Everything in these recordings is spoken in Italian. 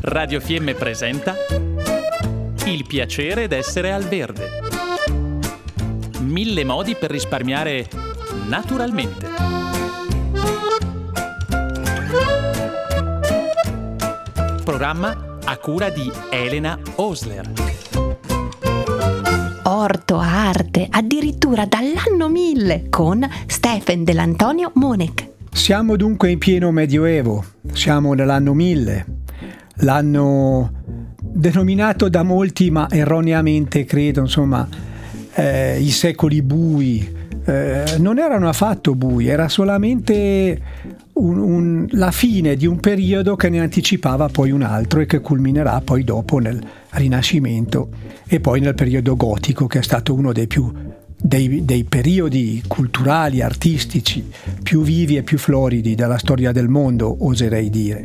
Radio Fiemme presenta Il piacere d'essere al verde. Mille modi per risparmiare naturalmente. Programma a cura di Elena Osler. Orto, arte, addirittura dall'anno 1000 con Stephen dell'Antonio Monek. Siamo dunque in pieno medioevo, siamo nell'anno 1000, l'anno denominato da molti, ma erroneamente credo, insomma, eh, i secoli bui. Eh, non erano affatto bui, era solamente un, un, la fine di un periodo che ne anticipava poi un altro e che culminerà poi dopo nel Rinascimento e poi nel periodo gotico che è stato uno dei più dei, dei, periodi culturali, artistici più vivi e più floridi della storia del mondo, oserei dire.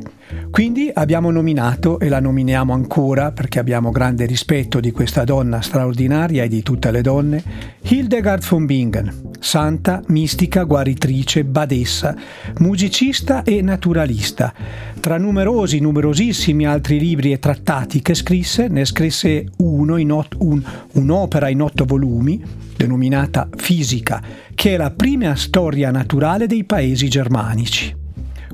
Quindi abbiamo nominato e la nominiamo ancora perché abbiamo grande rispetto di questa donna straordinaria e di tutte le donne, Hildegard von Bingen, santa, mistica, guaritrice, badessa, musicista e naturalista. Tra numerosi, numerosissimi altri libri e trattati che scrisse, ne scrisse uno in ot- un, un'opera in otto volumi, denominata Fisica, che è la prima storia naturale dei paesi germanici.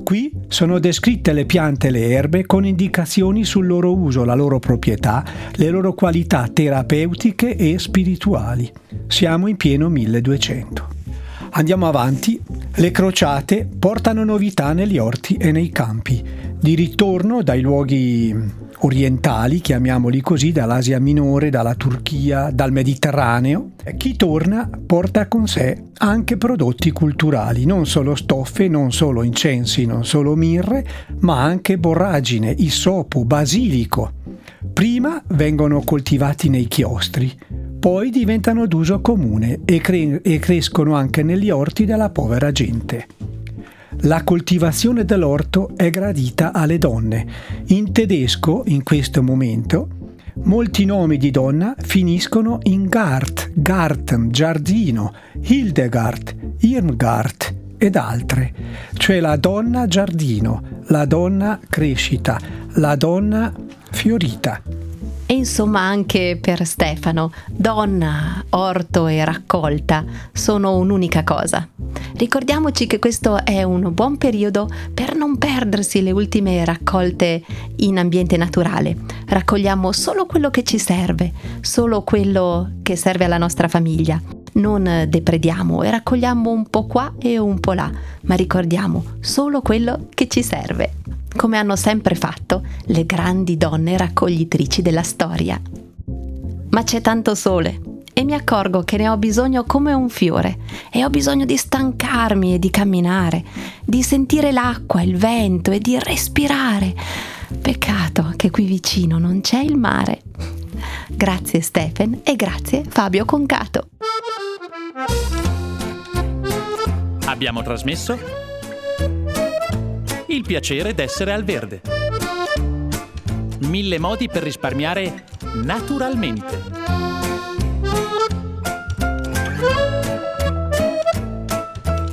Qui sono descritte le piante e le erbe con indicazioni sul loro uso, la loro proprietà, le loro qualità terapeutiche e spirituali. Siamo in pieno 1200. Andiamo avanti. Le crociate portano novità negli orti e nei campi. Di ritorno dai luoghi orientali, chiamiamoli così, dall'Asia minore, dalla Turchia, dal Mediterraneo, chi torna porta con sé anche prodotti culturali, non solo stoffe, non solo incensi, non solo mirre, ma anche borragine, isopo, basilico. Prima vengono coltivati nei chiostri, poi diventano d'uso comune e, cre- e crescono anche negli orti della povera gente. La coltivazione dell'orto è gradita alle donne. In tedesco, in questo momento, molti nomi di donna finiscono in Gart, Garten, giardino, Hildegard, Irmgard ed altre, cioè la donna giardino, la donna crescita, la donna fiorita e insomma anche per Stefano, donna, orto e raccolta sono un'unica cosa. Ricordiamoci che questo è un buon periodo per non perdersi le ultime raccolte in ambiente naturale. Raccogliamo solo quello che ci serve, solo quello che serve alla nostra famiglia. Non deprediamo e raccogliamo un po' qua e un po' là, ma ricordiamo solo quello che ci serve come hanno sempre fatto le grandi donne raccoglitrici della storia. Ma c'è tanto sole mi accorgo che ne ho bisogno come un fiore e ho bisogno di stancarmi e di camminare, di sentire l'acqua, il vento e di respirare. Peccato che qui vicino non c'è il mare. Grazie Stephen e grazie Fabio Concato. Abbiamo trasmesso il piacere d'essere al verde. Mille modi per risparmiare naturalmente.